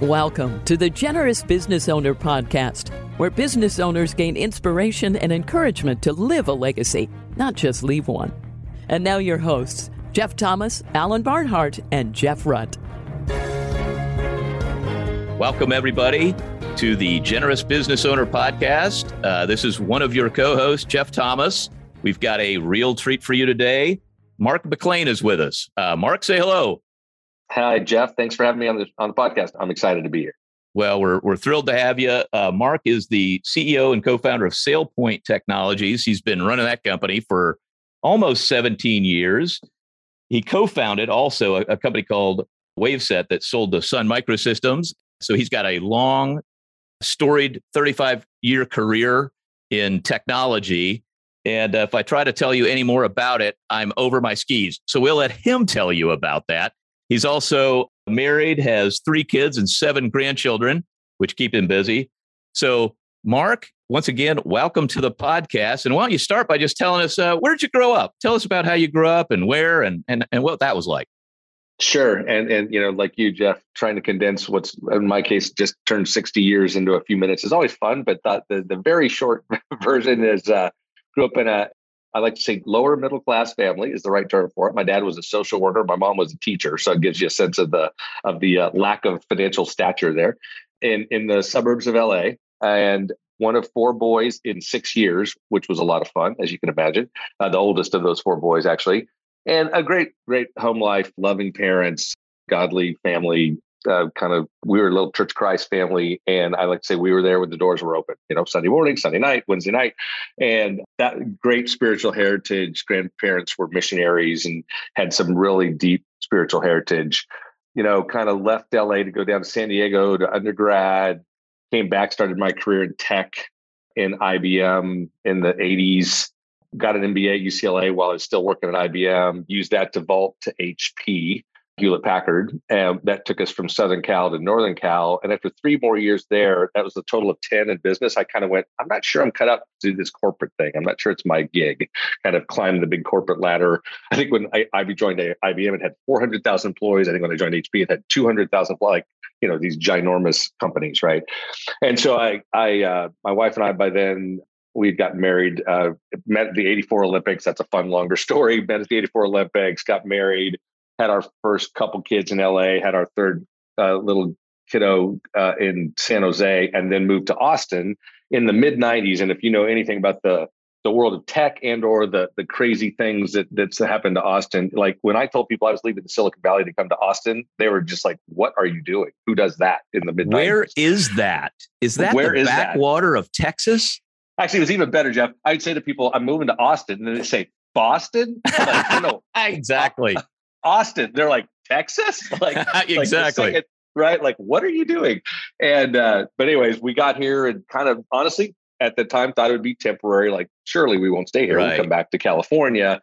Welcome to the Generous Business Owner Podcast, where business owners gain inspiration and encouragement to live a legacy, not just leave one. And now, your hosts, Jeff Thomas, Alan Barnhart, and Jeff Rutt. Welcome, everybody, to the Generous Business Owner Podcast. Uh, this is one of your co hosts, Jeff Thomas. We've got a real treat for you today. Mark McClain is with us. Uh, Mark, say hello. Hi, Jeff. Thanks for having me on the on the podcast. I'm excited to be here. Well, we're we're thrilled to have you. Uh, Mark is the CEO and co-founder of SailPoint Technologies. He's been running that company for almost 17 years. He co-founded also a, a company called Waveset that sold to Sun Microsystems. So he's got a long, storied 35 year career in technology. And uh, if I try to tell you any more about it, I'm over my skis. So we'll let him tell you about that. He's also married, has three kids and seven grandchildren, which keep him busy. So, Mark, once again, welcome to the podcast. And why don't you start by just telling us uh, where did you grow up? Tell us about how you grew up and where and, and, and what that was like. Sure. And and you know, like you, Jeff, trying to condense what's in my case just turned 60 years into a few minutes is always fun. But the the, the very short version is uh, grew up in a I like to say lower middle class family is the right term for it. My dad was a social worker. My mom was a teacher, so it gives you a sense of the of the uh, lack of financial stature there. In in the suburbs of LA, and one of four boys in six years, which was a lot of fun, as you can imagine. Uh, the oldest of those four boys, actually, and a great great home life, loving parents, godly family, uh, kind of we were a little church Christ family, and I like to say we were there when the doors were open. You know, Sunday morning, Sunday night, Wednesday night, and that great spiritual heritage. Grandparents were missionaries and had some really deep spiritual heritage. You know, kind of left LA to go down to San Diego to undergrad. Came back, started my career in tech in IBM in the 80s. Got an MBA at UCLA while I was still working at IBM. Used that to vault to HP Hewlett Packard. And that took us from Southern Cal to Northern Cal. And after three more years there, that was a total of 10 in business. I kind of went, I'm not sure I'm cut out to do this corporate thing. I'm not sure it's my gig. Kind of climbed the big corporate ladder. I think when I, IB joined IBM, it had 400,000 employees. I think when I joined HP, it had 200,000, like, you know, these ginormous companies, right? And so I, I, uh, my wife and I, by then, we'd gotten married, uh, met at the 84 Olympics. That's a fun, longer story. Met at the 84 Olympics, got married, had our first couple kids in LA, had our third uh, little kiddo uh, in San Jose, and then moved to Austin in the mid '90s. And if you know anything about the the world of tech and or the the crazy things that that's happened to Austin, like when I told people I was leaving the Silicon Valley to come to Austin, they were just like, "What are you doing? Who does that in the mid?" Where is that? Is that Where the is backwater that? of Texas? Actually, it was even better, Jeff. I'd say to people, "I'm moving to Austin," and they say, "Boston." Like, no, exactly. Austin. They're like, Texas? Like, exactly. Like right? Like, what are you doing? And, uh, but anyways, we got here and kind of honestly, at the time, thought it would be temporary. Like, surely we won't stay here. Right. We'll come back to California.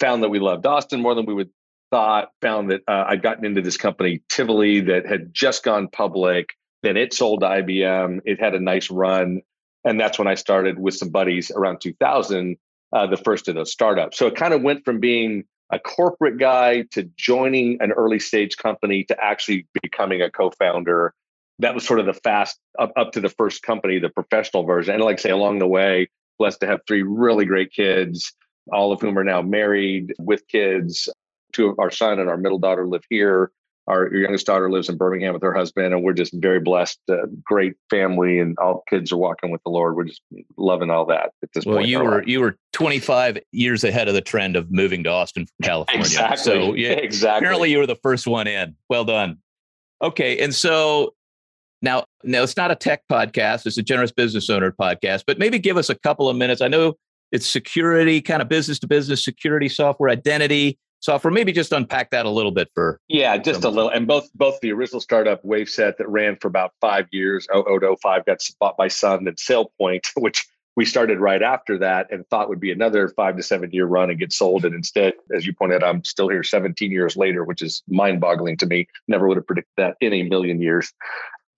Found that we loved Austin more than we would thought. Found that uh, I'd gotten into this company, Tivoli, that had just gone public. Then it sold to IBM. It had a nice run. And that's when I started with some buddies around 2000, uh, the first of those startups. So it kind of went from being a corporate guy to joining an early stage company to actually becoming a co-founder. That was sort of the fast up, up to the first company the professional version. And like I say along the way blessed to have three really great kids all of whom are now married with kids. Two of our son and our middle daughter live here our youngest daughter lives in Birmingham with her husband, and we're just very blessed. Uh, great family, and all kids are walking with the Lord. We're just loving all that at this well, point. you were life. you were 25 years ahead of the trend of moving to Austin from California. Exactly. So yeah, exactly. Apparently, you were the first one in. Well done. Okay, and so now, now it's not a tech podcast; it's a generous business owner podcast. But maybe give us a couple of minutes. I know it's security, kind of business to business security software, identity software. Maybe just unpack that a little bit for yeah, just a little. And both both the original startup Waveset that ran for about five years, 05 got bought by Sun, and SailPoint, which we started right after that and thought would be another five to seven year run and get sold. And instead, as you pointed out, I'm still here 17 years later, which is mind boggling to me. Never would have predicted that in a million years.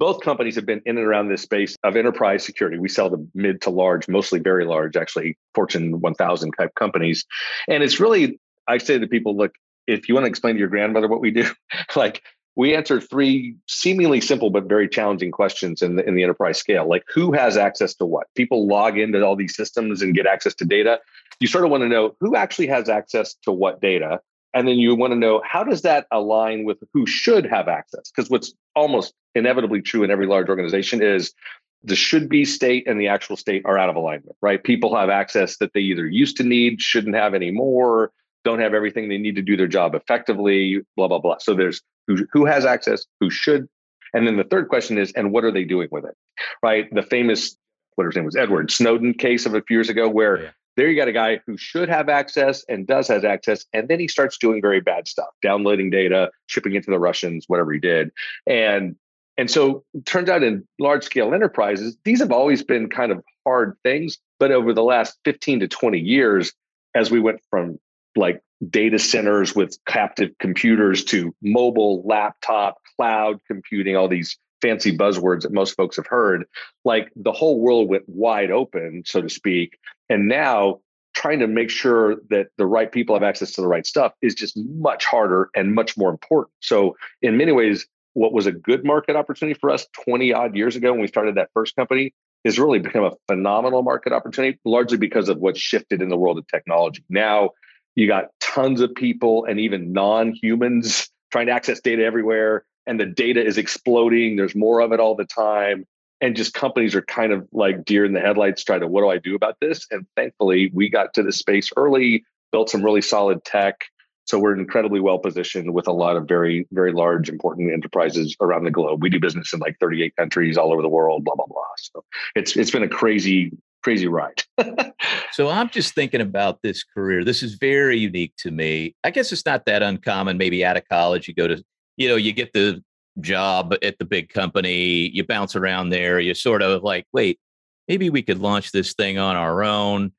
Both companies have been in and around this space of enterprise security. We sell to mid to large, mostly very large, actually Fortune 1000 type companies. And it's really I say to people, look, if you want to explain to your grandmother what we do, like we answer three seemingly simple but very challenging questions in the in the enterprise scale. Like who has access to what? People log into all these systems and get access to data. You sort of want to know who actually has access to what data. And then you want to know how does that align with who should have access? Because what's almost inevitably true in every large organization is the should be state and the actual state are out of alignment, right? People have access that they either used to need, shouldn't have anymore, don't have everything they need to do their job effectively, blah, blah, blah. So there's who, who has access, who should. And then the third question is, and what are they doing with it? Right? The famous, what his name was, Edward Snowden case of a few years ago, where yeah. there you got a guy who should have access and does has access, and then he starts doing very bad stuff, downloading data, shipping it to the Russians, whatever he did. And and so turns out in large scale enterprises, these have always been kind of hard things. But over the last 15 to 20 years, as we went from like data centers with captive computers to mobile, laptop, cloud computing, all these fancy buzzwords that most folks have heard. Like the whole world went wide open, so to speak. And now trying to make sure that the right people have access to the right stuff is just much harder and much more important. So, in many ways, what was a good market opportunity for us 20 odd years ago when we started that first company has really become a phenomenal market opportunity, largely because of what's shifted in the world of technology. Now, you got tons of people and even non-humans trying to access data everywhere and the data is exploding. There's more of it all the time. And just companies are kind of like deer in the headlights trying to what do i do about this? And thankfully we got to the space early built some really solid tech. So we're incredibly well positioned with a lot of very very large important enterprises around the globe. We do business in like 38 countries all over the world blah blah blah. So it's it's been a crazy crazy ride. so I'm just thinking about this career. This is very unique to me. I guess it's not that uncommon. Maybe out of college, you go to, you know, you get the job at the big company, you bounce around there, you sort of like, wait, maybe we could launch this thing on our own.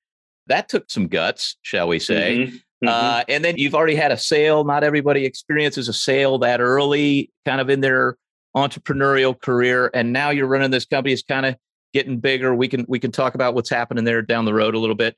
That took some guts, shall we say. Mm-hmm. Mm-hmm. Uh, and then you've already had a sale. Not everybody experiences a sale that early, kind of in their entrepreneurial career. And now you're running this company. It's kind of getting bigger. We can we can talk about what's happening there down the road a little bit.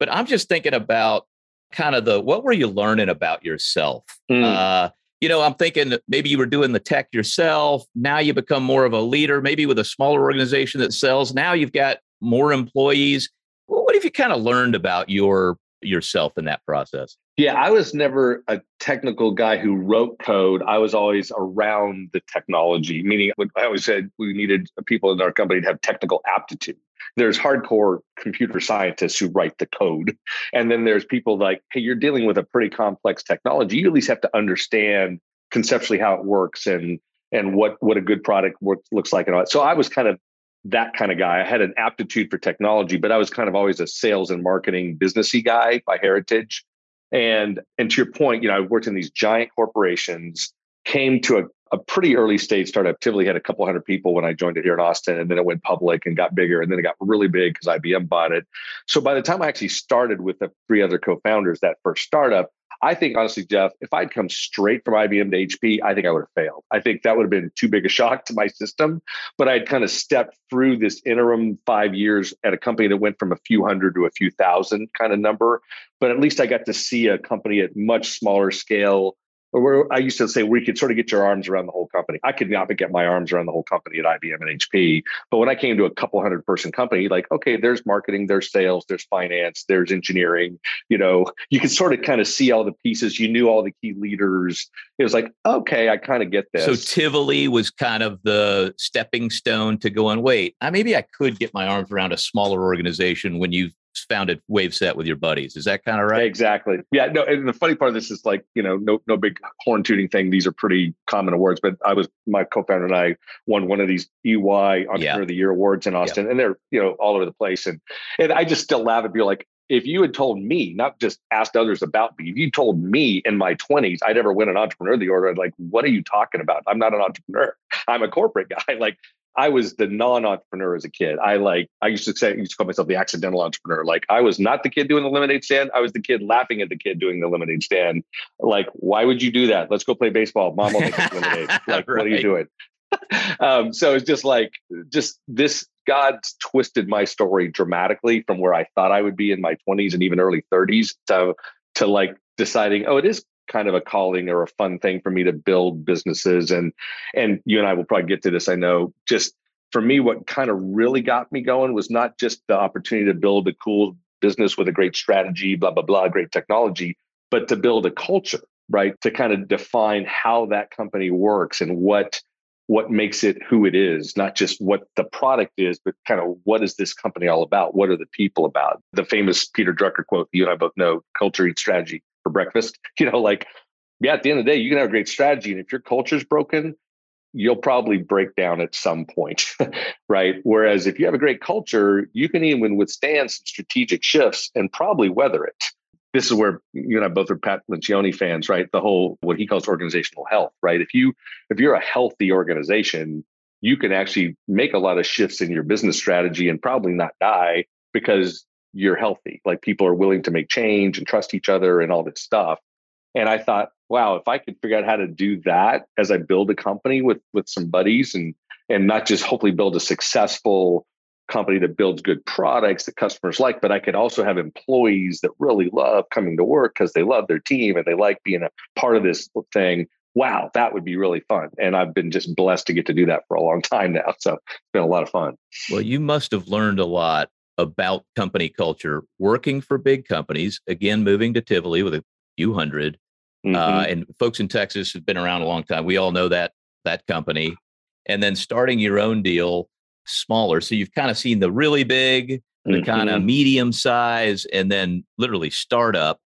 But I'm just thinking about kind of the what were you learning about yourself? Mm. Uh, you know, I'm thinking maybe you were doing the tech yourself. Now you become more of a leader, maybe with a smaller organization that sells. Now you've got more employees. Well, what have you kind of learned about your yourself in that process? Yeah, I was never a technical guy who wrote code. I was always around the technology, meaning I always said we needed uh, people in our company to have technical aptitude. There's hardcore computer scientists who write the code. And then there's people like, hey, you're dealing with a pretty complex technology. You at least have to understand conceptually how it works and and what what a good product looks like and all that. So I was kind of that kind of guy. I had an aptitude for technology, but I was kind of always a sales and marketing businessy guy by heritage. And and to your point, you know, I worked in these giant corporations, came to a, a pretty early stage startup. Tivoli had a couple hundred people when I joined it here in Austin, and then it went public and got bigger, and then it got really big because IBM bought it. So by the time I actually started with the three other co-founders, that first startup, I think honestly, Jeff, if I'd come straight from IBM to HP, I think I would have failed. I think that would have been too big a shock to my system. But I'd kind of stepped through this interim five years at a company that went from a few hundred to a few thousand kind of number. But at least I got to see a company at much smaller scale I used to say where you could sort of get your arms around the whole company. I could not get my arms around the whole company at IBM and HP. But when I came to a couple hundred person company, like, okay, there's marketing, there's sales, there's finance, there's engineering. You know, you could sort of kind of see all the pieces. You knew all the key leaders. It was like, okay, I kind of get this. So Tivoli was kind of the stepping stone to go and wait. maybe I could get my arms around a smaller organization when you founded Waveset with your buddies. Is that kind of right? Exactly. Yeah. No. And the funny part of this is like you know no no big horn tuning thing. These are pretty common awards. But I was my co-founder and I won one of these EY Entrepreneur yeah. of the Year awards in Austin, yeah. and they're you know all over the place. And and I just still laugh and be like, if you had told me, not just asked others about me, if you told me in my 20s I'd ever win an entrepreneur of the order, I'd like, what are you talking about? I'm not an entrepreneur. I'm a corporate guy. Like I was the non-entrepreneur as a kid. I like I used to say I used to call myself the accidental entrepreneur. Like I was not the kid doing the lemonade stand. I was the kid laughing at the kid doing the lemonade stand. Like, why would you do that? Let's go play baseball. Mom will make us lemonade. Like, right. what are you doing? um, so it's just like just this God twisted my story dramatically from where I thought I would be in my 20s and even early 30s to to like deciding, oh, it is kind of a calling or a fun thing for me to build businesses and and you and I will probably get to this I know just for me what kind of really got me going was not just the opportunity to build a cool business with a great strategy blah blah blah great technology but to build a culture right to kind of define how that company works and what what makes it who it is, not just what the product is, but kind of what is this company all about? What are the people about? The famous Peter Drucker quote you and I both know culture eats strategy for breakfast. You know, like, yeah, at the end of the day, you can have a great strategy. And if your culture is broken, you'll probably break down at some point, right? Whereas if you have a great culture, you can even withstand some strategic shifts and probably weather it this is where you and I both are Pat Lencioni fans, right? The whole what he calls organizational health, right? If you if you're a healthy organization, you can actually make a lot of shifts in your business strategy and probably not die because you're healthy. Like people are willing to make change and trust each other and all this stuff. And I thought, wow, if I could figure out how to do that as I build a company with with some buddies and and not just hopefully build a successful company that builds good products that customers like, but I could also have employees that really love coming to work because they love their team and they like being a part of this thing. Wow, that would be really fun. And I've been just blessed to get to do that for a long time now. So it's been a lot of fun. Well, you must have learned a lot about company culture working for big companies, again, moving to Tivoli with a few 100 uh, mm-hmm. uh, and folks in Texas have been around a long time. We all know that that company. And then starting your own deal smaller. So you've kind of seen the really big, the mm-hmm. kind of medium size, and then literally startup.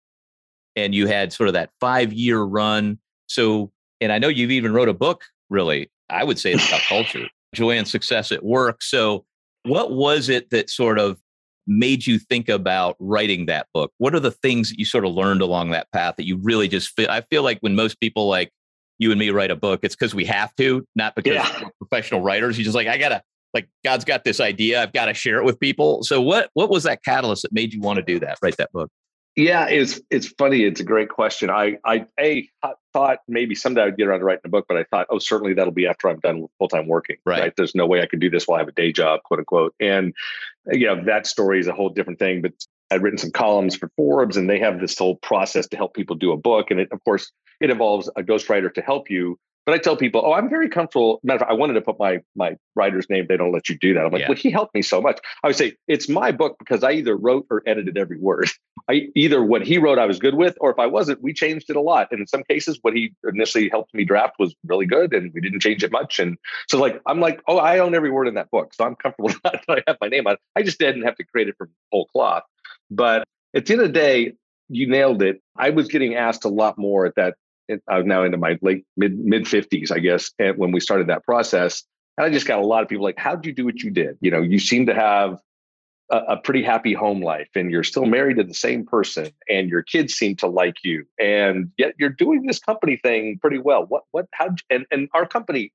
And you had sort of that five year run. So, and I know you've even wrote a book, really, I would say it's about culture, joy and success at work. So, what was it that sort of made you think about writing that book? What are the things that you sort of learned along that path that you really just feel? I feel like when most people like you and me write a book, it's because we have to, not because yeah. we're professional writers. You just like, I gotta, like God's got this idea. I've got to share it with people. So what what was that catalyst that made you want to do that? Write that book. Yeah, it's it's funny. It's a great question. I I a thought maybe someday I'd get around to writing a book, but I thought, oh, certainly that'll be after I'm done full time working. Right. right. There's no way I could do this while I have a day job, quote unquote. And you know that story is a whole different thing. But I'd written some columns for Forbes, and they have this whole process to help people do a book. And it, of course, it involves a ghostwriter to help you but I tell people, oh, I'm very comfortable. Matter of fact, I wanted to put my my writer's name. They don't let you do that. I'm like, yeah. well, he helped me so much. I would say it's my book because I either wrote or edited every word. I either what he wrote I was good with, or if I wasn't, we changed it a lot. And in some cases, what he initially helped me draft was really good, and we didn't change it much. And so, like, I'm like, oh, I own every word in that book, so I'm comfortable that I have my name on. it. I just didn't have to create it from whole cloth. But at the end of the day, you nailed it. I was getting asked a lot more at that I'm uh, now into my late mid mid 50s, I guess, and when we started that process. And I just got a lot of people like, how'd you do what you did? You know, you seem to have a, a, pretty happy home life and you're still married to the same person and your kids seem to like you. And yet you're doing this company thing pretty well. What, what, how, and, and our company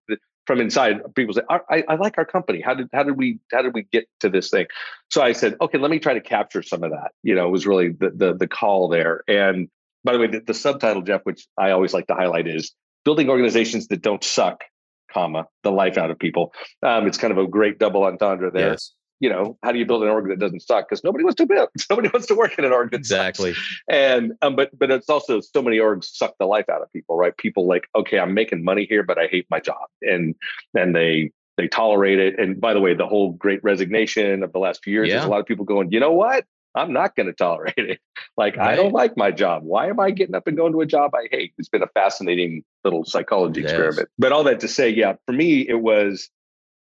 from inside, people say, I, I like our company. How did, how did we, how did we get to this thing? So I said, okay, let me try to capture some of that. You know, it was really the, the, the call there. And by the way, the, the, subtitle, Jeff, which I always like to highlight, is building organizations that don't suck, comma the life out of people. Um, it's kind of a great double entendre there. Yes. You know, how do you build an org that doesn't suck? Because nobody wants to build, nobody wants to work in an org that exactly. Sucks. And um, but but it's also so many orgs suck the life out of people, right? People like, okay, I'm making money here, but I hate my job, and and they they tolerate it. And by the way, the whole great resignation of the last few years, yeah. there's a lot of people going, you know what? I'm not going to tolerate it. Like, right. I don't like my job. Why am I getting up and going to a job I hate? It's been a fascinating little psychology yes. experiment. But all that to say, yeah, for me, it was,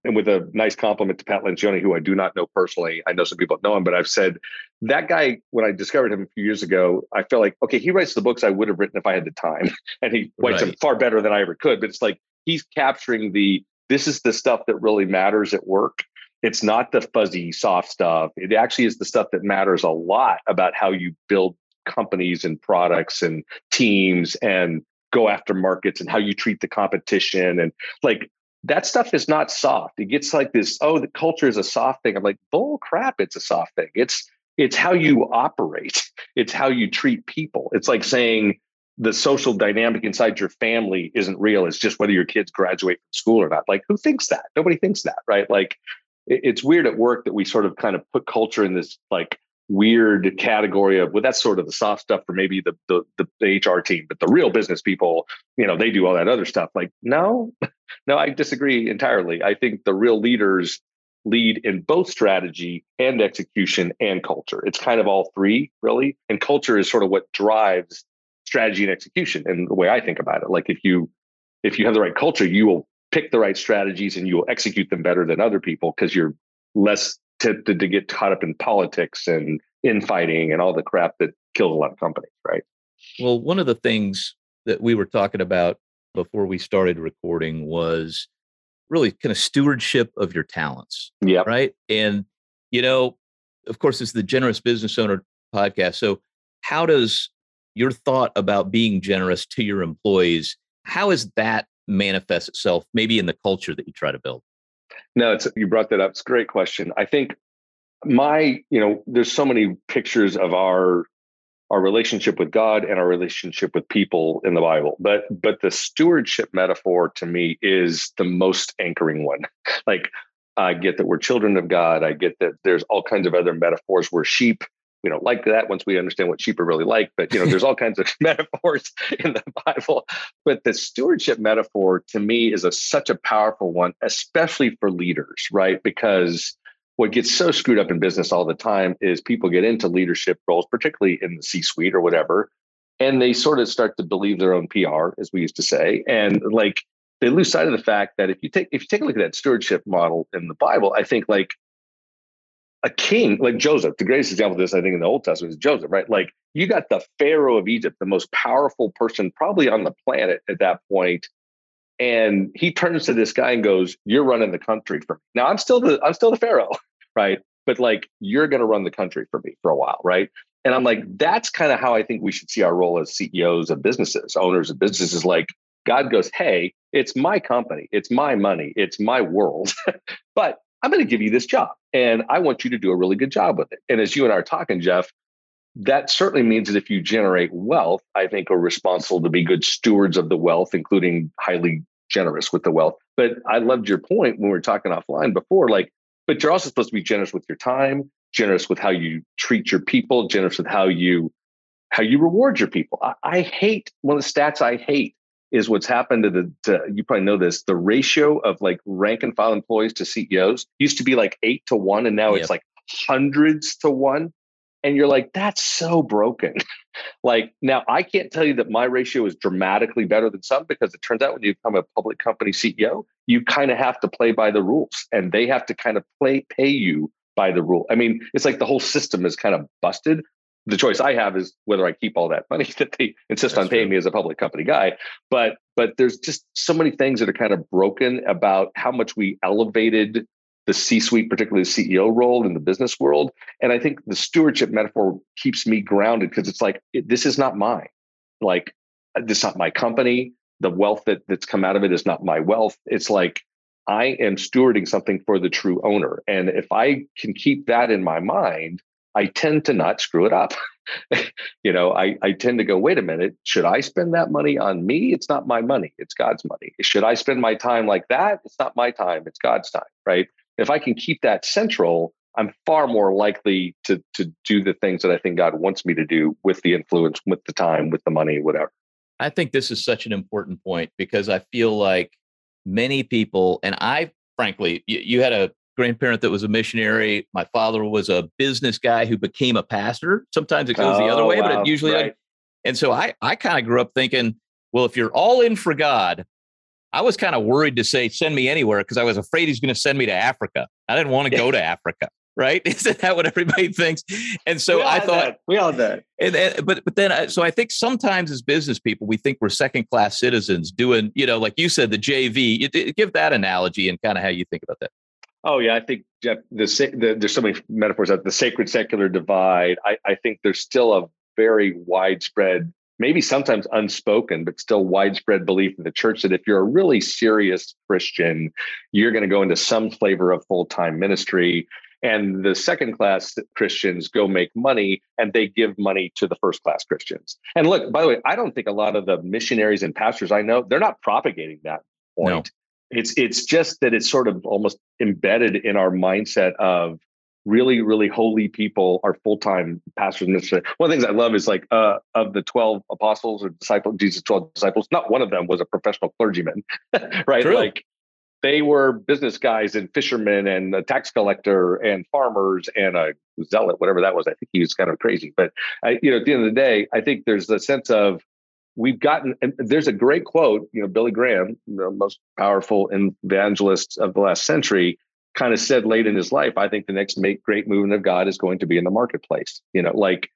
and with a nice compliment to Pat Lencioni, who I do not know personally. I know some people know him, but I've said that guy, when I discovered him a few years ago, I felt like, okay, he writes the books I would have written if I had the time. And he writes right. them far better than I ever could. But it's like he's capturing the, this is the stuff that really matters at work it's not the fuzzy soft stuff. It actually is the stuff that matters a lot about how you build companies and products and teams and go after markets and how you treat the competition and like that stuff is not soft. It gets like this, oh, the culture is a soft thing. I'm like, bull crap, it's a soft thing. It's it's how you operate. It's how you treat people. It's like saying the social dynamic inside your family isn't real. It's just whether your kids graduate from school or not. Like, who thinks that? Nobody thinks that, right? Like it's weird at work that we sort of kind of put culture in this like weird category of well that's sort of the soft stuff for maybe the, the the hr team but the real business people you know they do all that other stuff. Like no no i disagree entirely. I think the real leaders lead in both strategy and execution and culture. It's kind of all three really and culture is sort of what drives strategy and execution and the way i think about it. Like if you if you have the right culture you will pick the right strategies and you will execute them better than other people because you're less tempted to get caught up in politics and infighting and all the crap that kills a lot of companies, right? Well, one of the things that we were talking about before we started recording was really kind of stewardship of your talents. Yeah. Right. And, you know, of course, it's the Generous Business Owner podcast. So, how does your thought about being generous to your employees, how does that manifest itself maybe in the culture that you try to build? No, it's you brought that up. It's a great question. I think my, you know, there's so many pictures of our our relationship with God and our relationship with people in the Bible. But but the stewardship metaphor to me is the most anchoring one. like I get that we're children of God. I get that there's all kinds of other metaphors. We're sheep we don't like that once we understand what sheep are really like. But you know, there's all kinds of metaphors in the Bible. But the stewardship metaphor to me is a such a powerful one, especially for leaders, right? Because what gets so screwed up in business all the time is people get into leadership roles, particularly in the C-suite or whatever, and they sort of start to believe their own PR, as we used to say, and like they lose sight of the fact that if you take if you take a look at that stewardship model in the Bible, I think like a king like Joseph, the greatest example of this, I think, in the Old Testament is Joseph, right? Like you got the Pharaoh of Egypt, the most powerful person probably on the planet at that point, and he turns to this guy and goes, "You're running the country for me." Now I'm still the I'm still the Pharaoh, right? But like you're going to run the country for me for a while, right? And I'm like, that's kind of how I think we should see our role as CEOs of businesses, owners of businesses. Like God goes, "Hey, it's my company, it's my money, it's my world, but I'm going to give you this job and I want you to do a really good job with it. And as you and I are talking, Jeff, that certainly means that if you generate wealth, I think are responsible to be good stewards of the wealth, including highly generous with the wealth. But I loved your point when we were talking offline before, like, but you're also supposed to be generous with your time, generous with how you treat your people, generous with how you how you reward your people. I, I hate one of the stats I hate is what's happened to the to, you probably know this the ratio of like rank and file employees to CEOs used to be like 8 to 1 and now yep. it's like hundreds to 1 and you're like that's so broken like now I can't tell you that my ratio is dramatically better than some because it turns out when you become a public company CEO you kind of have to play by the rules and they have to kind of play pay you by the rule. I mean, it's like the whole system is kind of busted the choice I have is whether I keep all that money that they insist That's on paying true. me as a public company guy. But but there's just so many things that are kind of broken about how much we elevated the C-suite, particularly the CEO role in the business world. And I think the stewardship metaphor keeps me grounded because it's like it, this is not mine. Like this is not my company. The wealth that that's come out of it is not my wealth. It's like I am stewarding something for the true owner. And if I can keep that in my mind, I tend to not screw it up. you know, I, I tend to go, wait a minute, should I spend that money on me? It's not my money, it's God's money. Should I spend my time like that? It's not my time, it's God's time, right? If I can keep that central, I'm far more likely to to do the things that I think God wants me to do with the influence, with the time, with the money, whatever. I think this is such an important point because I feel like many people, and I frankly, you, you had a grandparent that was a missionary. My father was a business guy who became a pastor. Sometimes it goes oh, the other oh, way, wow. but it usually. Right. And so I, I kind of grew up thinking, well, if you're all in for God, I was kind of worried to say, send me anywhere because I was afraid he's going to send me to Africa. I didn't want to go to Africa. Right? Isn't that what everybody thinks? And so I thought that. we all did. And, and, but but then I, so I think sometimes as business people we think we're second class citizens doing you know like you said the JV. You, give that analogy and kind of how you think about that. Oh yeah, I think Jeff. The, the, there's so many metaphors that the sacred secular divide. I, I think there's still a very widespread, maybe sometimes unspoken, but still widespread belief in the church that if you're a really serious Christian, you're going to go into some flavor of full time ministry. And the second class Christians go make money and they give money to the first class Christians. And look, by the way, I don't think a lot of the missionaries and pastors I know, they're not propagating that point. No. It's it's just that it's sort of almost embedded in our mindset of really, really holy people are full time pastors. And one of the things I love is like uh, of the 12 apostles or disciples, Jesus' 12 disciples, not one of them was a professional clergyman, right? True. Like they were business guys and fishermen and a tax collector and farmers and a zealot, whatever that was. I think he was kind of crazy. But, I, you know, at the end of the day, I think there's a sense of, we've gotten there's a great quote you know billy graham the most powerful evangelist of the last century kind of said late in his life i think the next make great movement of god is going to be in the marketplace. You know like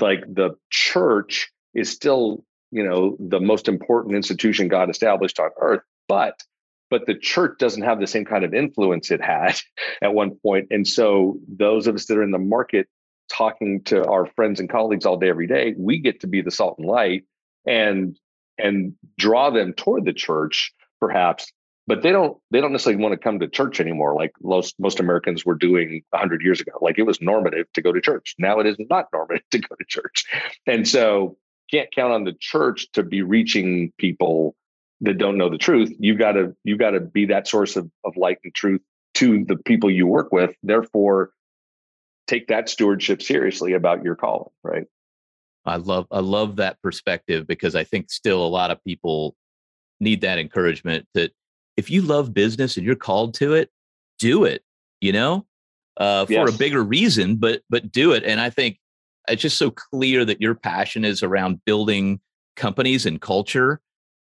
like the church is still you know the most important institution god established on earth but but the church doesn't have the same kind of influence it had at one point and so those of us that are in the market talking to our friends and colleagues all day every day we get to be the salt and light and and draw them toward the church perhaps but they don't they don't necessarily want to come to church anymore like most most americans were doing 100 years ago. Like it was normative to go to church. Now it is not normative to go to church. And so can't count on the church to be reaching people that don't know the truth. You got to you got to be that source of, of light and truth to the people you work with. Therefore take that stewardship seriously about your calling right I love I love that perspective because I think still a lot of people need that encouragement that if you love business and you're called to it, do it, you know, uh, for yes. a bigger reason, but but do it. And I think it's just so clear that your passion is around building companies and culture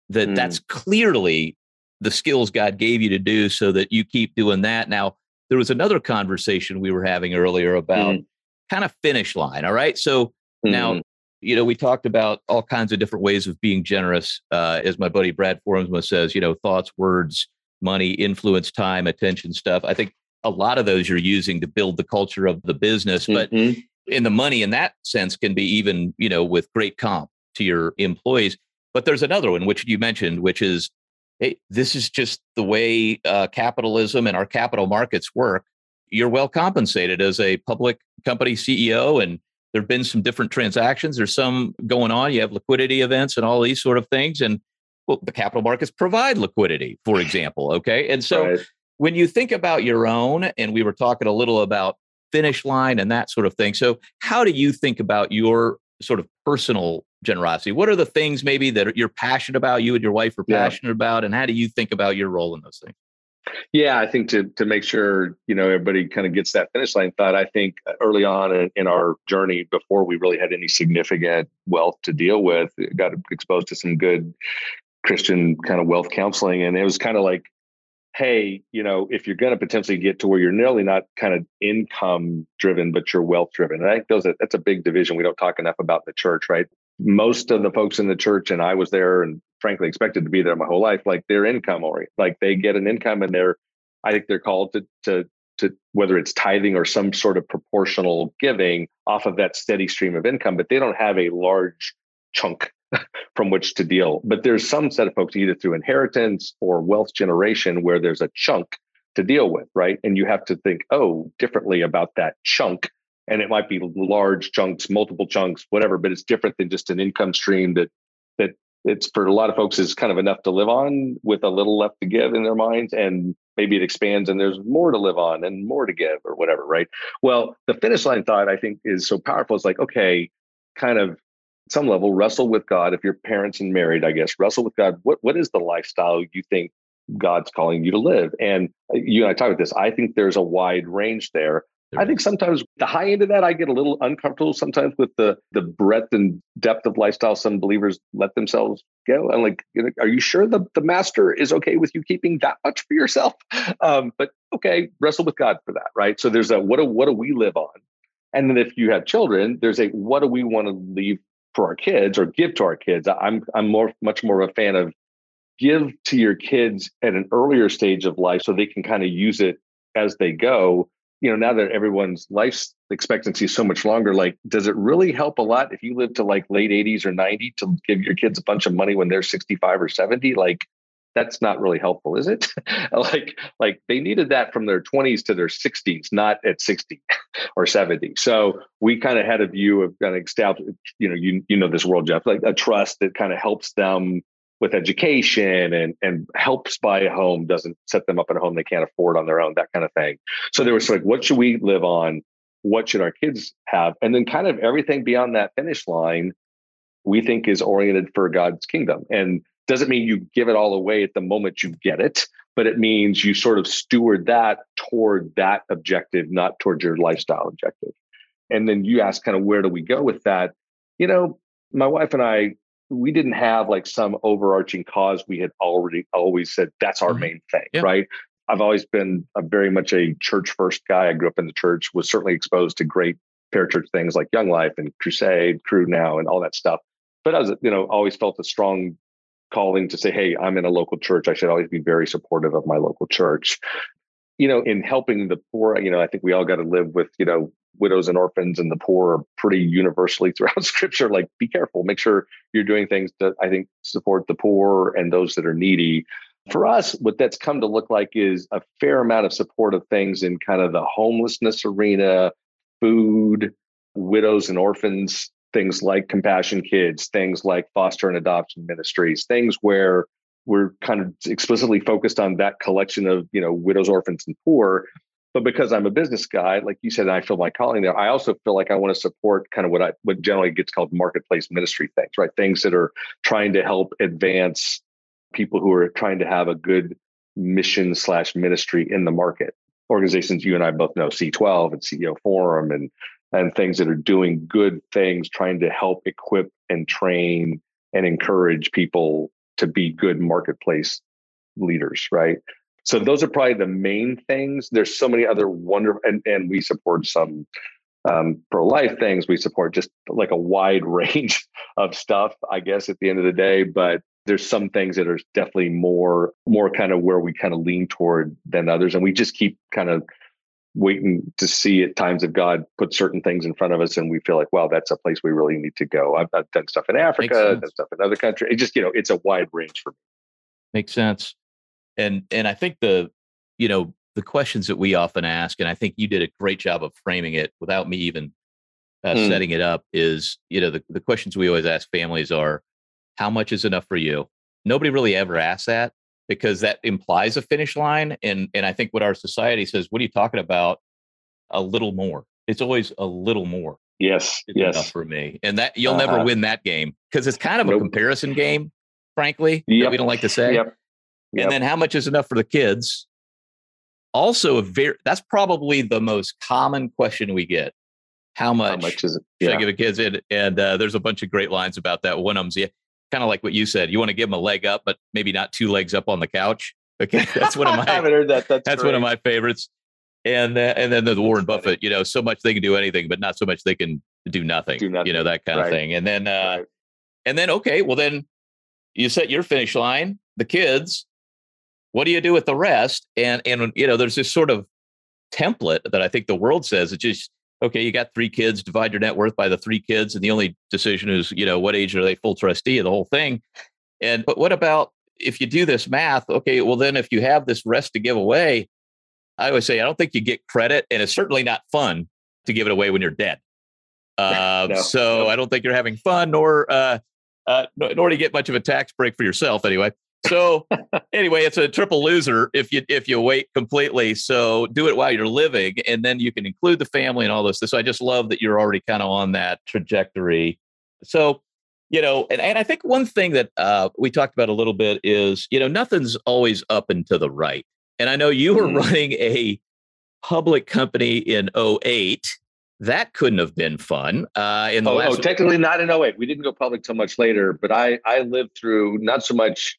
that mm. that's clearly the skills God gave you to do so that you keep doing that. Now, there was another conversation we were having earlier about mm. kind of finish line. All right. So mm. now you know, we talked about all kinds of different ways of being generous. Uh, as my buddy Brad Formsma says, you know, thoughts, words, money, influence, time, attention stuff. I think a lot of those you're using to build the culture of the business. But mm-hmm. in the money in that sense can be even, you know, with great comp to your employees. But there's another one, which you mentioned, which is, hey, this is just the way uh, capitalism and our capital markets work. You're well compensated as a public company CEO and there have been some different transactions. There's some going on. You have liquidity events and all these sort of things. And well, the capital markets provide liquidity, for example. Okay. And so right. when you think about your own, and we were talking a little about finish line and that sort of thing. So, how do you think about your sort of personal generosity? What are the things maybe that you're passionate about, you and your wife are passionate yeah. about, and how do you think about your role in those things? Yeah, I think to to make sure you know everybody kind of gets that finish line thought. I think uh, early on in, in, our journey, before we really had any significant wealth to deal with, got exposed to some good Christian kind of wealth counseling, and it was kind of like, hey, you know, if you're going to potentially get to where you're nearly not kind of income driven, but you're wealth driven, and I think those that's a big division we don't talk enough about in the church, right? Most of the folks in the church, and I was there, and frankly expected to be there my whole life, like they're income oriented. Like they get an income and they're, I think they're called to to to whether it's tithing or some sort of proportional giving off of that steady stream of income, but they don't have a large chunk from which to deal. But there's some set of folks either through inheritance or wealth generation where there's a chunk to deal with, right? And you have to think, oh, differently about that chunk. And it might be large chunks, multiple chunks, whatever, but it's different than just an income stream that that it's for a lot of folks is kind of enough to live on with a little left to give in their minds and maybe it expands and there's more to live on and more to give or whatever right? Well the finish line thought i think is so powerful. It's like okay kind of some level wrestle with god. If you're parents and married i guess wrestle with god. What what is the lifestyle you think god's calling you to live? And uh, you and i talk about this. I think there's a wide range there I think sometimes the high end of that, I get a little uncomfortable sometimes with the the breadth and depth of lifestyle some believers let themselves go. And like, you know, are you sure the, the master is okay with you keeping that much for yourself? Um, but okay, wrestle with God for that, right? So there's a what do what do we live on? And then if you have children, there's a what do we want to leave for our kids or give to our kids? I'm I'm more much more of a fan of give to your kids at an earlier stage of life so they can kind of use it as they go you know, now that everyone's life expectancy is so much longer, like, does it really help a lot if you live to like late 80s or 90 to give your kids a bunch of money when they're 65 or 70? Like, that's not really helpful, is it? like, like they needed that from their 20s to their 60s, not at 60 or 70. So we kind of had a view of kind of establish, you know, you you know this world, Jeff, like a trust that kind of helps them with education and and helps buy a home doesn't set them up in a home they can't afford on their own that kind of thing. So there was like what should we live on? What should our kids have? And then kind of everything beyond that finish line we think is oriented for god's kingdom. And doesn't mean you give it all away at the moment you get it but it means you sort of steward that toward that objective not toward your lifestyle objective. And then you ask kind of where do we go with that? You know my wife and i we didn't have like some overarching cause. We had already always said that's our mm-hmm. main thing yeah. right? I've always been a very much a church first guy. I grew up in the church was certainly exposed to great parachurch things like young life and crusade Cru now and all that stuff. But i was you know always felt a strong calling to say hey i'm in a local church. I should always be very supportive of my local church. You know in helping the poor you know i think we all got to live with you know widows and orphans and the poor are pretty universally throughout scripture. Like be careful. Make sure you're doing things that i think support the poor and those that are needy. For us what that's come to look like is a fair amount of support of things in kind of the homelessness arena food widows and orphans things like compassion kids things like foster and adoption ministries things where we're kind of explicitly focused on that collection of you know widows orphans and poor but because I'm a business guy, like you said, I feel my calling there. I also feel like I want to support kind of what I what generally gets called marketplace ministry things, right? Things that are trying to help advance people who are trying to have a good mission slash ministry in the market. Organizations you and I both know, C12 and CEO Forum and and things that are doing good things, trying to help equip and train and encourage people to be good marketplace leaders, right? So those are probably the main things. There's so many other wonderful, and, and we support some um, pro-life things. We support just like a wide range of stuff, I guess, at the end of the day. But there's some things that are definitely more, more kind of where we kind of lean toward than others, and we just keep kind of waiting to see at times if God put certain things in front of us, and we feel like, wow, that's a place we really need to go. I've, I've done stuff in Africa, done stuff in other countries. It just, you know, it's a wide range for me. Makes sense and and i think the you know the questions that we often ask and i think you did a great job of framing it without me even uh, mm. setting it up is you know the, the questions we always ask families are how much is enough for you nobody really ever asks that because that implies a finish line and and i think what our society says what are you talking about a little more it's always a little more yes it's yes for me and that you'll uh-huh. never win that game because it's kind of nope. a comparison game frankly yep. we don't like to say yep. Yep. And then how much is enough for the kids? Also, a very that's probably the most common question we get. How much, how much is it? Yeah. Should I give the kids? And, and uh, there's a bunch of great lines about that. One of them's yeah, kind of like what you said. You want to give them a leg up, but maybe not two legs up on the couch. Okay, that's one of my. I haven't heard that. That's, that's one of my favorites. And uh, and then the Warren Buffett, you know, so much they can do anything, but not so much they can do nothing. Do nothing. You know that kind right. of thing. And then uh, right. and then okay, well then you set your finish line. The kids, what do you do with the rest? And and you know, there's this sort of template that I think the world says it's just okay. You got three kids, divide your net worth by the three kids, and the only decision is you know what age are they full trustee of the whole thing. And but what about if you do this math? Okay, well then if you have this rest to give away, I always say I don't think you get credit, and it's certainly not fun to give it away when you're dead. Uh, no, so no. I don't think you're having fun, nor uh, uh, nor do you get much of a tax break for yourself anyway so anyway, it's a triple loser if you if you wait completely. So do it while you're living, and then you can include the family and all this. So I just love that you're already kind of on that trajectory. So you know, and, and I think one thing that uh, we talked about a little bit is you know nothing's always up and to the right. And I know you were mm-hmm. running a public company in 08 that couldn't have been fun. Uh, in the oh, last oh, technically not in 08. We didn't go public till much later, but I I lived through not so much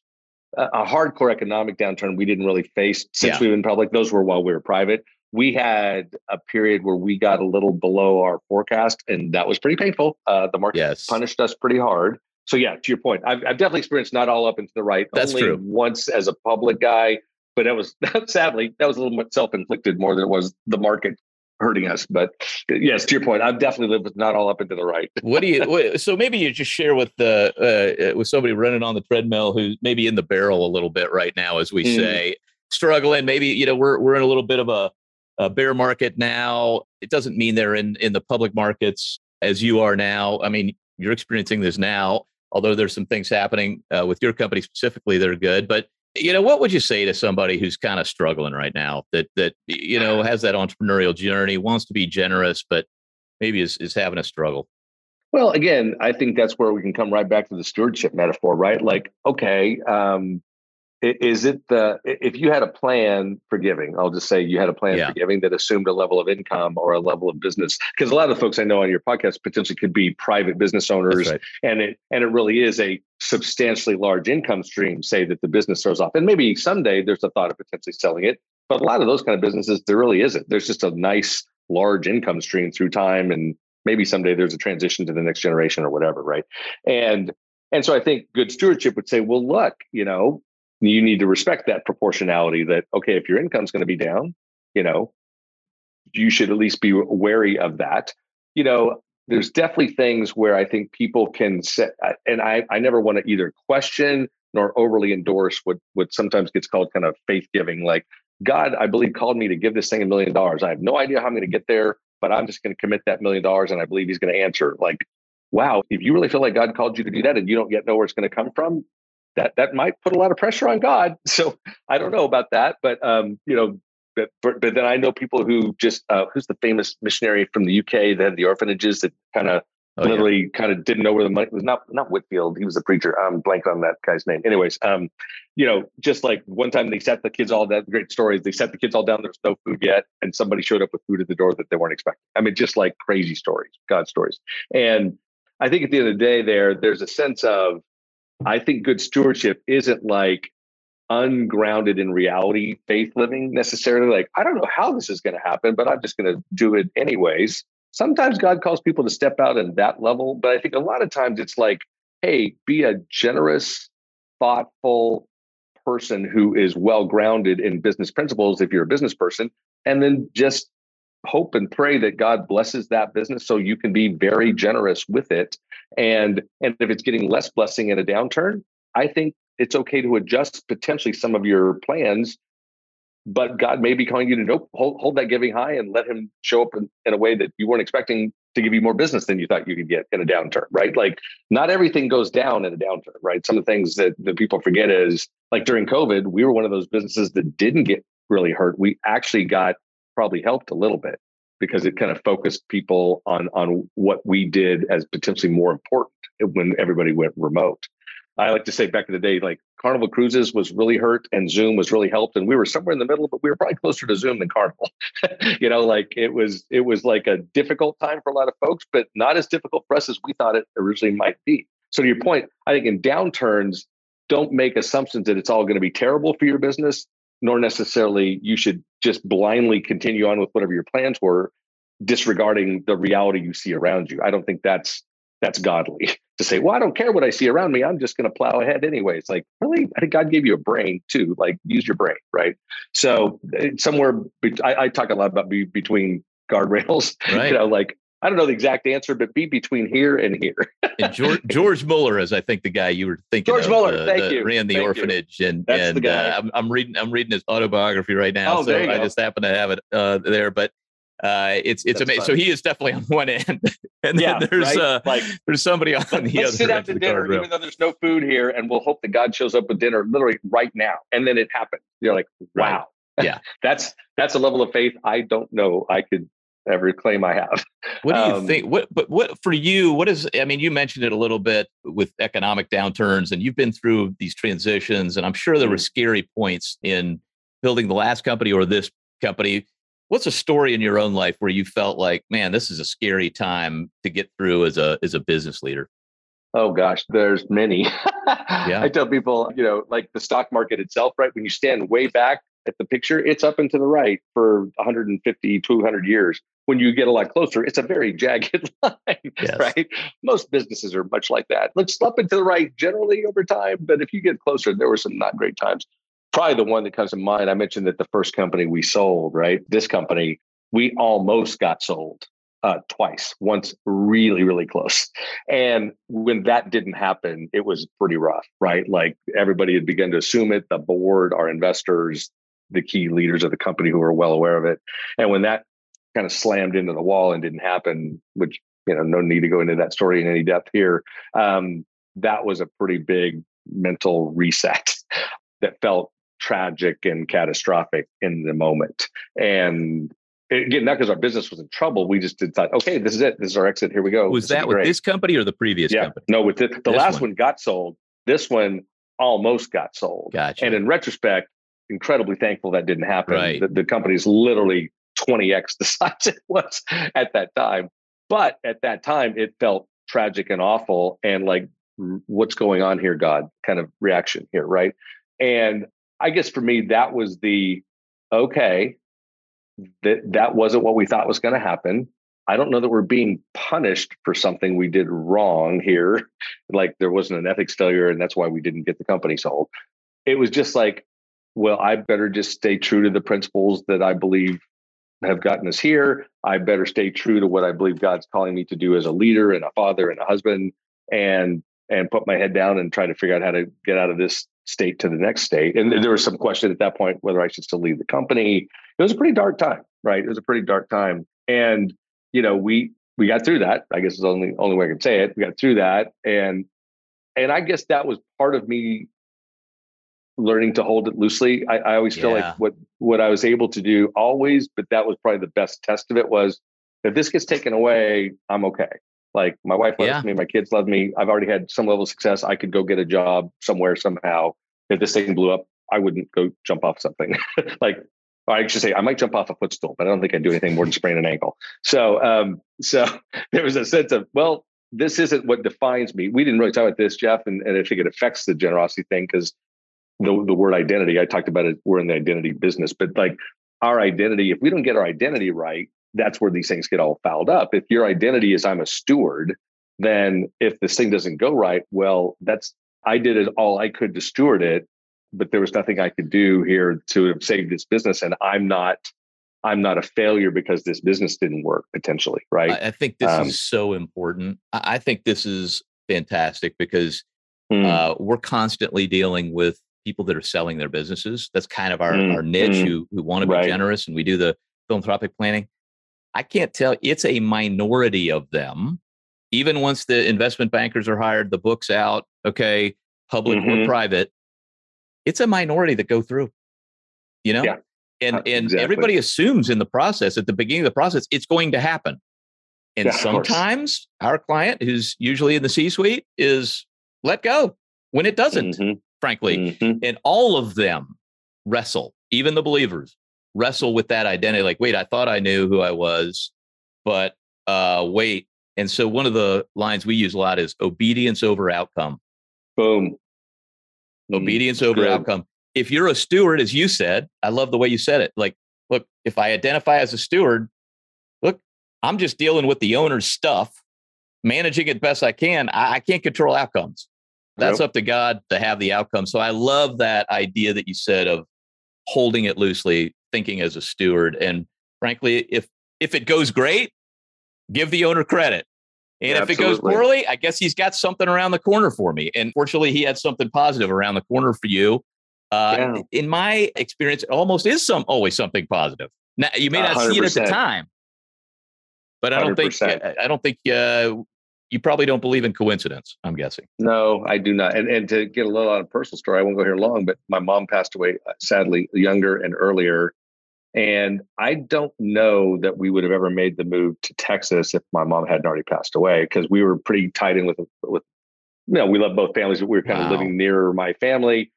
a hardcore economic downturn we didn't really face since yeah. we've been public. Those were while we were private. We had a period where we got a little below our forecast, and that was pretty painful. Uh, the market yes. punished us pretty hard. So yeah, to your point, I've, I've definitely experienced not all up into the right. That's only true. Once as a public guy, but that was sadly that was a little bit self-inflicted more than it was the market hurting us. But yes, to your point, I've definitely lived with not all up into the right. what do you? so maybe you just share with the uh, uh, with somebody running on the treadmill who's maybe in the barrel a little bit right now, as we mm. say, struggling. Maybe you know we're we're in a little bit of a, a bear market now. It doesn't mean they're in in the public markets as you are now. I mean, you're experiencing this now. although there's some things happening uh, with your company specifically that are good. But you know, what would you say to somebody who's kind of struggling right now that that you know has that entrepreneurial journey, wants to be generous, but maybe is is having a struggle? Well, again, I think that's where we can come right back to the stewardship metaphor, right? Like, okay, um, is it the if you had a plan for giving i'll just say you had a plan yeah. for giving that assumed a level of income or a level of business because a lot of the folks i know on your podcast potentially could be private business owners right. and it and it really is a substantially large income stream say that the business throws off and maybe someday there's a thought of potentially selling it but a lot of those kind of businesses there really isn't there's just a nice large income stream through time and maybe someday there's a transition to the next generation or whatever right and and so I think good stewardship would say, well, look, you know, you need to respect that proportionality that okay if your income's going to be down you know you should at least be wary of that. You know there's definitely things where i think people can set and i i never want to either question nor overly endorse what what sometimes gets called kind of faith giving like god i believe called me to give this thing a million dollars. I have no idea how i'm going to get there but i'm just going to commit that million dollars and i believe he's going to answer. Like wow if you really feel like god called you to do that and you don't yet know where it's going to come from that that might put a lot of pressure on God. So I don't know about that, but um, you know, but, but, but then I know people who just uh, who's the famous missionary from the UK that had the orphanages that kind of oh, literally yeah. kind of didn't know where the money was. Not not Whitefield, he was a preacher. I'm blank on that guy's name. Anyways, um, you know, just like one time they sat the kids all down. Great stories. They sat the kids all down. There's no food yet, and somebody showed up with food at the door that they weren't expecting. I mean, just like crazy stories, God stories, and I think at the end of the day, there there's a sense of I think good stewardship isn't like ungrounded in reality faith living necessarily. Like, I don't know how this is going to happen, but I'm just going to do it anyways. Sometimes God calls people to step out in that level, but I think a lot of times it's like, hey, be a generous, thoughtful person who is well grounded in business principles if you're a business person, and then just hope and pray that God blesses that business so you can be very generous with it. And and if it's getting less blessing in a downturn, I think it's okay to adjust potentially some of your plans. But God may be calling you to nope, hold, hold that giving high and let him show up in, in a way that you weren't expecting to give you more business than you thought you could get in a downturn, right? Like not everything goes down in a downturn, right? Some of the things that, that people forget is like during COVID, we were one of those businesses that didn't get really hurt. We actually got probably helped a little bit because it kind of focused people on on what we did as potentially more important when everybody went remote. I like to say back in the day, like Carnival Cruises was really hurt and Zoom was really helped, and we were somewhere in the middle, but we were probably closer to Zoom than Carnival. you know, like it was it was like a difficult time for a lot of folks, but not as difficult for us as we thought it originally might be. So to your point, I think in downturns, don't make assumptions that it's all going to be terrible for your business nor necessarily you should just blindly continue on with whatever your plans were, disregarding the reality you see around you. I don't think that's that's godly to say, well, I don't care what I see around me. I'm just going to plow ahead anyway. It's like, really? I think God gave you a brain too. Like, use your brain, right? So, eh, somewhere, I, I talk a lot about be, between guardrails, right. you know, like I don't know the exact answer, but be between here and here. and George, George Mueller is, I think, the guy you were thinking. George of, Mueller, uh, thank you. Ran the thank orphanage, you. and That's and uh, I'm, I'm, reading I'm reading his autobiography right now, oh, so I just happen to have it uh, there. But uh, it's it's amazing. So he is definitely on one end, and yeah, then there's right? uh, like there's somebody on the let's other. sit out to dinner, even though there's no food here, and we'll hope that God shows up with dinner literally right now, and then it happens. You're like, wow, right. yeah, that's that's a level of faith I don't know I could every claim I have. What do you um, think? What, but what for you? What is? I mean, you mentioned it a little bit with economic downturns, and you've been through these transitions, and I'm sure there were mm-hmm. scary points in building the last company or this company. What's a story in your own life where you felt like, man, this is a scary time to get through as a as a business leader? Oh gosh, there's many. yeah. I tell people, you know, like the stock market itself, right? When you stand way back at the picture, it's up and to the right for 150, 200 years. When you get a lot closer, it's a very jagged line, yes. right? Most businesses are much like that. Looks up and to the right generally over time, but if you get closer, there were some not great times. Probably the one that comes to mind, I mentioned that the first company we sold, right? This company, we almost got sold uh, twice, once really, really close. And when that didn't happen, it was pretty rough, right? Like everybody had begun to assume it, the board, our investors, the key leaders of the company who were well aware of it. And when that kind of slammed into the wall and didn't happen, which you know, no need to go into that story in any depth here. Um, that was a pretty big mental reset that felt tragic and catastrophic in the moment. And again, not because our business was in trouble. We just did thought, okay, this is it. This is our exit. Here we go. Was this that with this company or the previous yeah. company? No, with the, the last one. one. got sold. This one almost got sold. Gotcha. And in retrospect, incredibly thankful that didn't happen. Right. The, the company is literally 20x the size it was at that time. But at that time, it felt tragic and awful and like, what's going on here, God kind of reaction here, right? And I guess for me, that was the okay, that that wasn't what we thought was going to happen. I don't know that we're being punished for something we did wrong here. Like there wasn't an ethics failure, and that's why we didn't get the company sold. It was just like, well, I better just stay true to the principles that I believe have gotten us here. I better stay true to what I believe God's calling me to do as a leader and a father and a husband, and and put my head down and try to figure out how to get out of this state to the next state. And there was some question at that point whether I should still leave the company. It was a pretty dark time, right? It was a pretty dark time. And, you know, we we got through that. I guess is the only only way I can say it. We got through that. And and I guess that was part of me learning to hold it loosely. I, I always feel yeah. like what what I was able to do always, but that was probably the best test of it was if this gets taken away, I'm okay. Like my wife loves yeah. me, my kids love me. I've already had some level of success. I could go get a job somewhere somehow. If this thing blew up, I wouldn't go jump off something. like I should say, I might jump off a footstool, but I don't think I'd do anything more than sprain an ankle. So, um, so there was a sense of, well, this isn't what defines me. We didn't really talk about this, Jeff, and, and I think it affects the generosity thing because the the word identity. I talked about it. We're in the identity business, but like our identity, if we don't get our identity right, that's where these things get all fouled up. If your identity is I'm a steward, then if this thing doesn't go right, well, that's I did it all I could to steward it, but there was nothing I could do here to save this business, and I'm not I'm not a failure because this business didn't work potentially, right? I, I think this um, is so important. I think this is fantastic because mm. uh, we're constantly dealing with people that are selling their businesses. That's kind of our, mm. our niche mm. who, who want to be right. generous and we do the philanthropic planning. I can't tell. It's a minority of them. Even once the investment bankers are hired, the book's out, okay, public mm-hmm. or private, it's a minority that go through. You know? Yeah. And uh, and exactly. everybody assumes in the process, at the beginning of the process, it's going to happen. And yeah, sometimes our client, who's usually in the C-suite, is let go when it doesn't, mm-hmm. Frankly. Mm-hmm. And all of them wrestle, even the believers, wrestle with that identity like wait i thought i knew who i was but uh wait and so one of the lines we use a lot is obedience over outcome boom obedience over Good. outcome if you're a steward as you said i love the way you said it like look if i identify as a steward look i'm just dealing with the owner's stuff managing it best i can i, I can't control outcomes that's up to god to have the outcome so i love that idea that you said of holding it loosely thinking as a steward. And frankly, if if it goes great, give the owner credit. And yeah, if absolutely. it goes poorly, I guess he's got something around the corner for me. And fortunately, he had something positive around the corner for you. Uh, yeah. In my experience, it almost is some always something positive. Now, you may not 100%. see it at the time, but I don't 100%. think I don't think uh, you probably don't believe in coincidence. I'm guessing. No, I do not. And and to get a little on a personal story, I won't go here long, but my mom passed away uh, sadly younger and earlier and I don't know that we would have ever made the move to Texas if my mom hadn't already passed away because we were pretty tied in with with you know we love both families, but we were kind wow. of living near my family.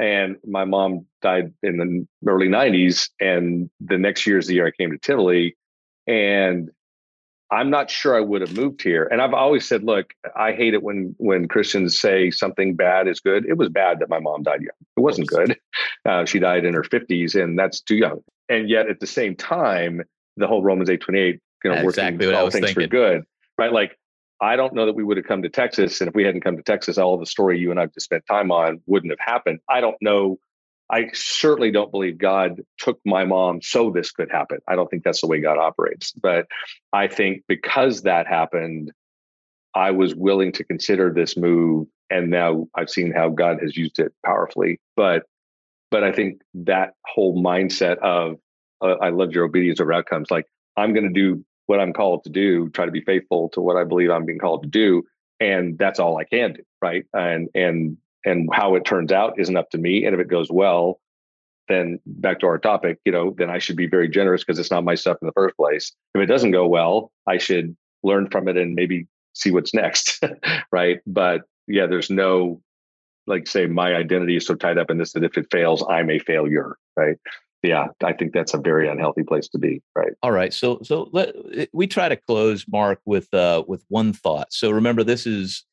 And my mom died in the early '90s, and the next year is the year I came to Tivoli, and I'm not sure I would have moved here. And I've always said, look, I hate it when when Christians say something bad is good. It was bad that my mom died young. It wasn't good. Uh, she died in her 50s, and that's too young and yet at the same time, the whole Romans eight twenty eight, you know, That's working exactly all things thinking. for good, right? Like I don't know that we would have come to Texas, and if we hadn't come to Texas, all the story you and I've just spent time on wouldn't have happened. I don't know. I certainly don't believe God took my mom so this could happen. I don't think that's the way God operates. But I think because that happened, I was willing to consider this move. And now I've seen how God has used it powerfully. But but I think that whole mindset of uh, I love your obedience over outcomes. Like I'm going to do what I'm called to do, try to be faithful to what I believe I'm being called to do. and that's all I can do, right? And and and how it turns out isn't up to me. And if it goes well, then back to our topic, you know, then I should be very generous because it's not my stuff in the first place. If it doesn't go well, I should learn from it and maybe see what's next, right? But yeah, there's no like say my identity is so tied up in this that if it fails, I'm a failure, right? Yeah, I think that's a very unhealthy place to be, right? All right, so so let we try to close, Mark, with uh with one thought. So remember, this is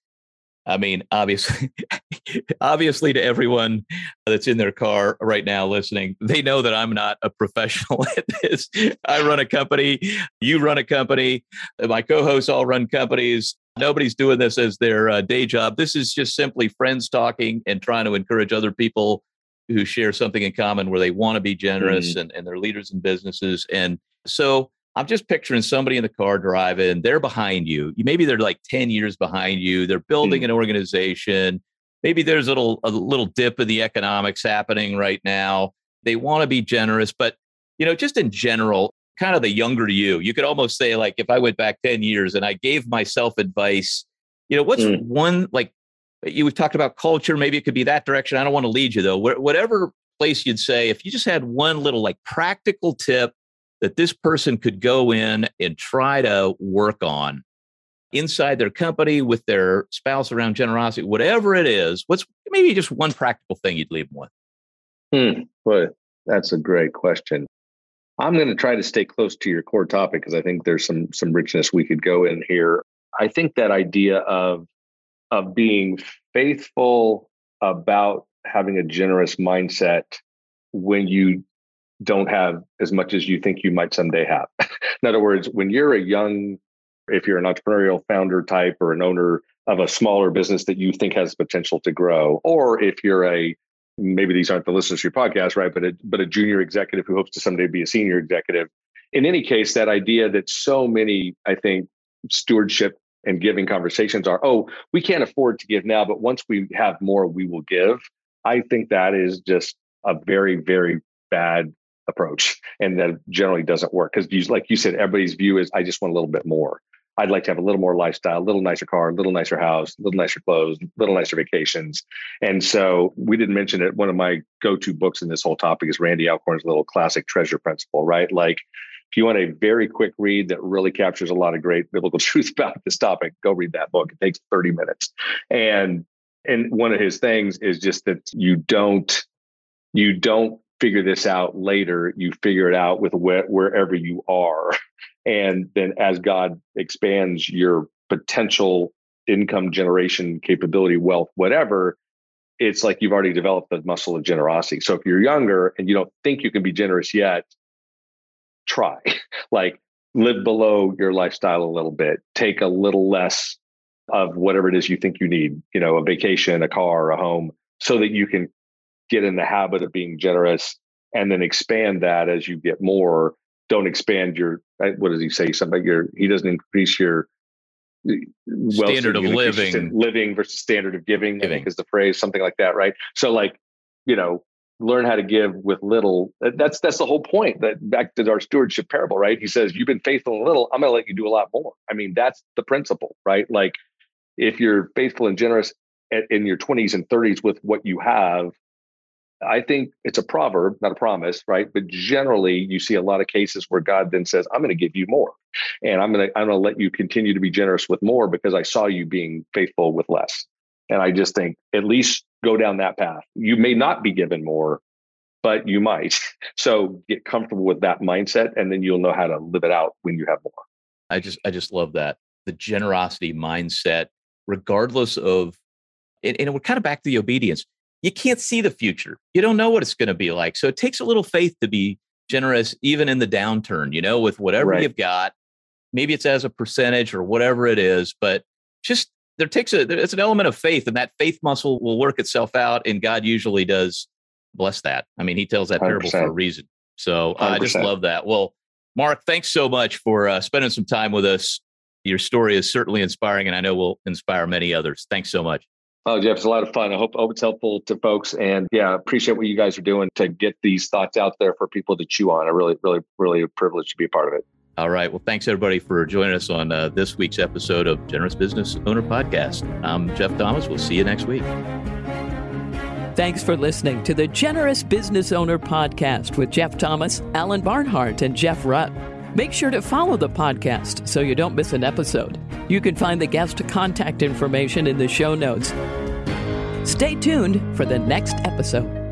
I mean, obviously, obviously, to everyone that's in their car right now listening, they know that I'm not a professional at this. I run a company, you run a company, my co-hosts all run companies. Nobody's doing this as their uh, day job. This is just simply friends talking and trying to encourage other people who share something in common where they want to be generous mm-hmm. and, and they're leaders in businesses. And so I'm just picturing somebody in the car driving, they're behind you. Maybe they're like 10 years behind you. They're building mm. an organization. Maybe there's a little a little dip in the economics happening right now. They want to be generous, but you know, just in general, kind of the younger you, you could almost say like if I went back 10 years and I gave myself advice, you know, what's mm. one like you we've talked about culture, maybe it could be that direction. I don't want to lead you though. Wh- whatever place you'd say, if you just had one little like practical tip that this person could go in and try to work on inside their company with their spouse around generosity, whatever it is, what's maybe just one practical thing you'd leave them with? Hmm. Well, that's a great question. I'm going to try to stay close to your core topic because I think there's some some richness we could go in here. I think that idea of of being faithful about having a generous mindset when you don't have as much as you think you might someday have. in other words, when you're a young, if you're an entrepreneurial founder type or an owner of a smaller business that you think has potential to grow, or if you're a maybe these aren't the listeners to your podcast, right? But a, but a junior executive who hopes to someday be a senior executive. In any case, that idea that so many, I think, stewardship and giving conversations are, oh, we can't afford to give now, but once we have more, we will give. I think that is just a very, very bad approach and that generally doesn't work because like you said everybody's view is i just want a little bit more. I'd like to have a little more lifestyle a little nicer car a little nicer house a little nicer clothes a little nicer vacations. And so we didn't mention it one of my go-to books in this whole topic is randy alcorn's little classic treasure principle right? Like if you want a very quick read that really captures a lot of great biblical truth about this topic go read that book. It takes 30 minutes. And and one of his things is just that you don't you don't figure this out later. You figure it out with wh- wherever you are. And then as God expands your potential income generation capability, wealth, whatever, it's like you've already developed the muscle of generosity. So if you're younger and you don't think you can be generous yet, try. like live below your lifestyle a little bit, take a little less of whatever it is you think you need, you know, a vacation, a car, a home, so that you can get in the habit of being generous and then expand that as you get more. Don't expand your uh, what does he say? Something your he doesn't increase your uh, standard of living living versus standard of giving, giving. I think is the phrase, something like that, right? So like, you know, learn how to give with little. That's that's the whole point. That back to our stewardship parable, right? He says, You've been faithful in little, I'm gonna let you do a lot more. I mean, that's the principle, right? Like if you're faithful and generous in your 20s and 30s with what you have, I think it's a proverb, not a promise, right? But generally, you see a lot of cases where God then says, "I'm going to give you more, and I'm going to I'm going to let you continue to be generous with more because I saw you being faithful with less." And I just think at least go down that path. You may not be given more, but you might. So get comfortable with that mindset, and then you'll know how to live it out when you have more. I just I just love that the generosity mindset, regardless of, and, and we're kind of back to the obedience you can't see the future. You don't know what it's going to be like. So it takes a little faith to be generous, even in the downturn, you know, with whatever right. you've got. Maybe it's as a percentage or whatever it is, but just there takes a it's an element of faith, and that faith muscle will work itself out. And God usually does bless that. I mean, He tells that 100%. parable for a reason. So uh, I just love that. Well, Mark, thanks so much for uh, spending some time with us. Your story is certainly inspiring, and I know will inspire many others. Thanks so much. Oh, Jeff, it's a lot of fun. I hope, hope it's helpful to folks. And yeah, appreciate what you guys are doing to get these thoughts out there for people to chew on. I really, really, really privileged to be a part of it. All right. Well, thanks everybody for joining us on uh, this week's episode of Generous Business Owner Podcast. I'm Jeff Thomas. We'll see you next week. Thanks for listening to the Generous Business Owner Podcast with Jeff Thomas, Alan Barnhart, and Jeff Rutt. Make sure to follow the podcast so you don't miss an episode. You can find the guest contact information in the show notes. Stay tuned for the next episode.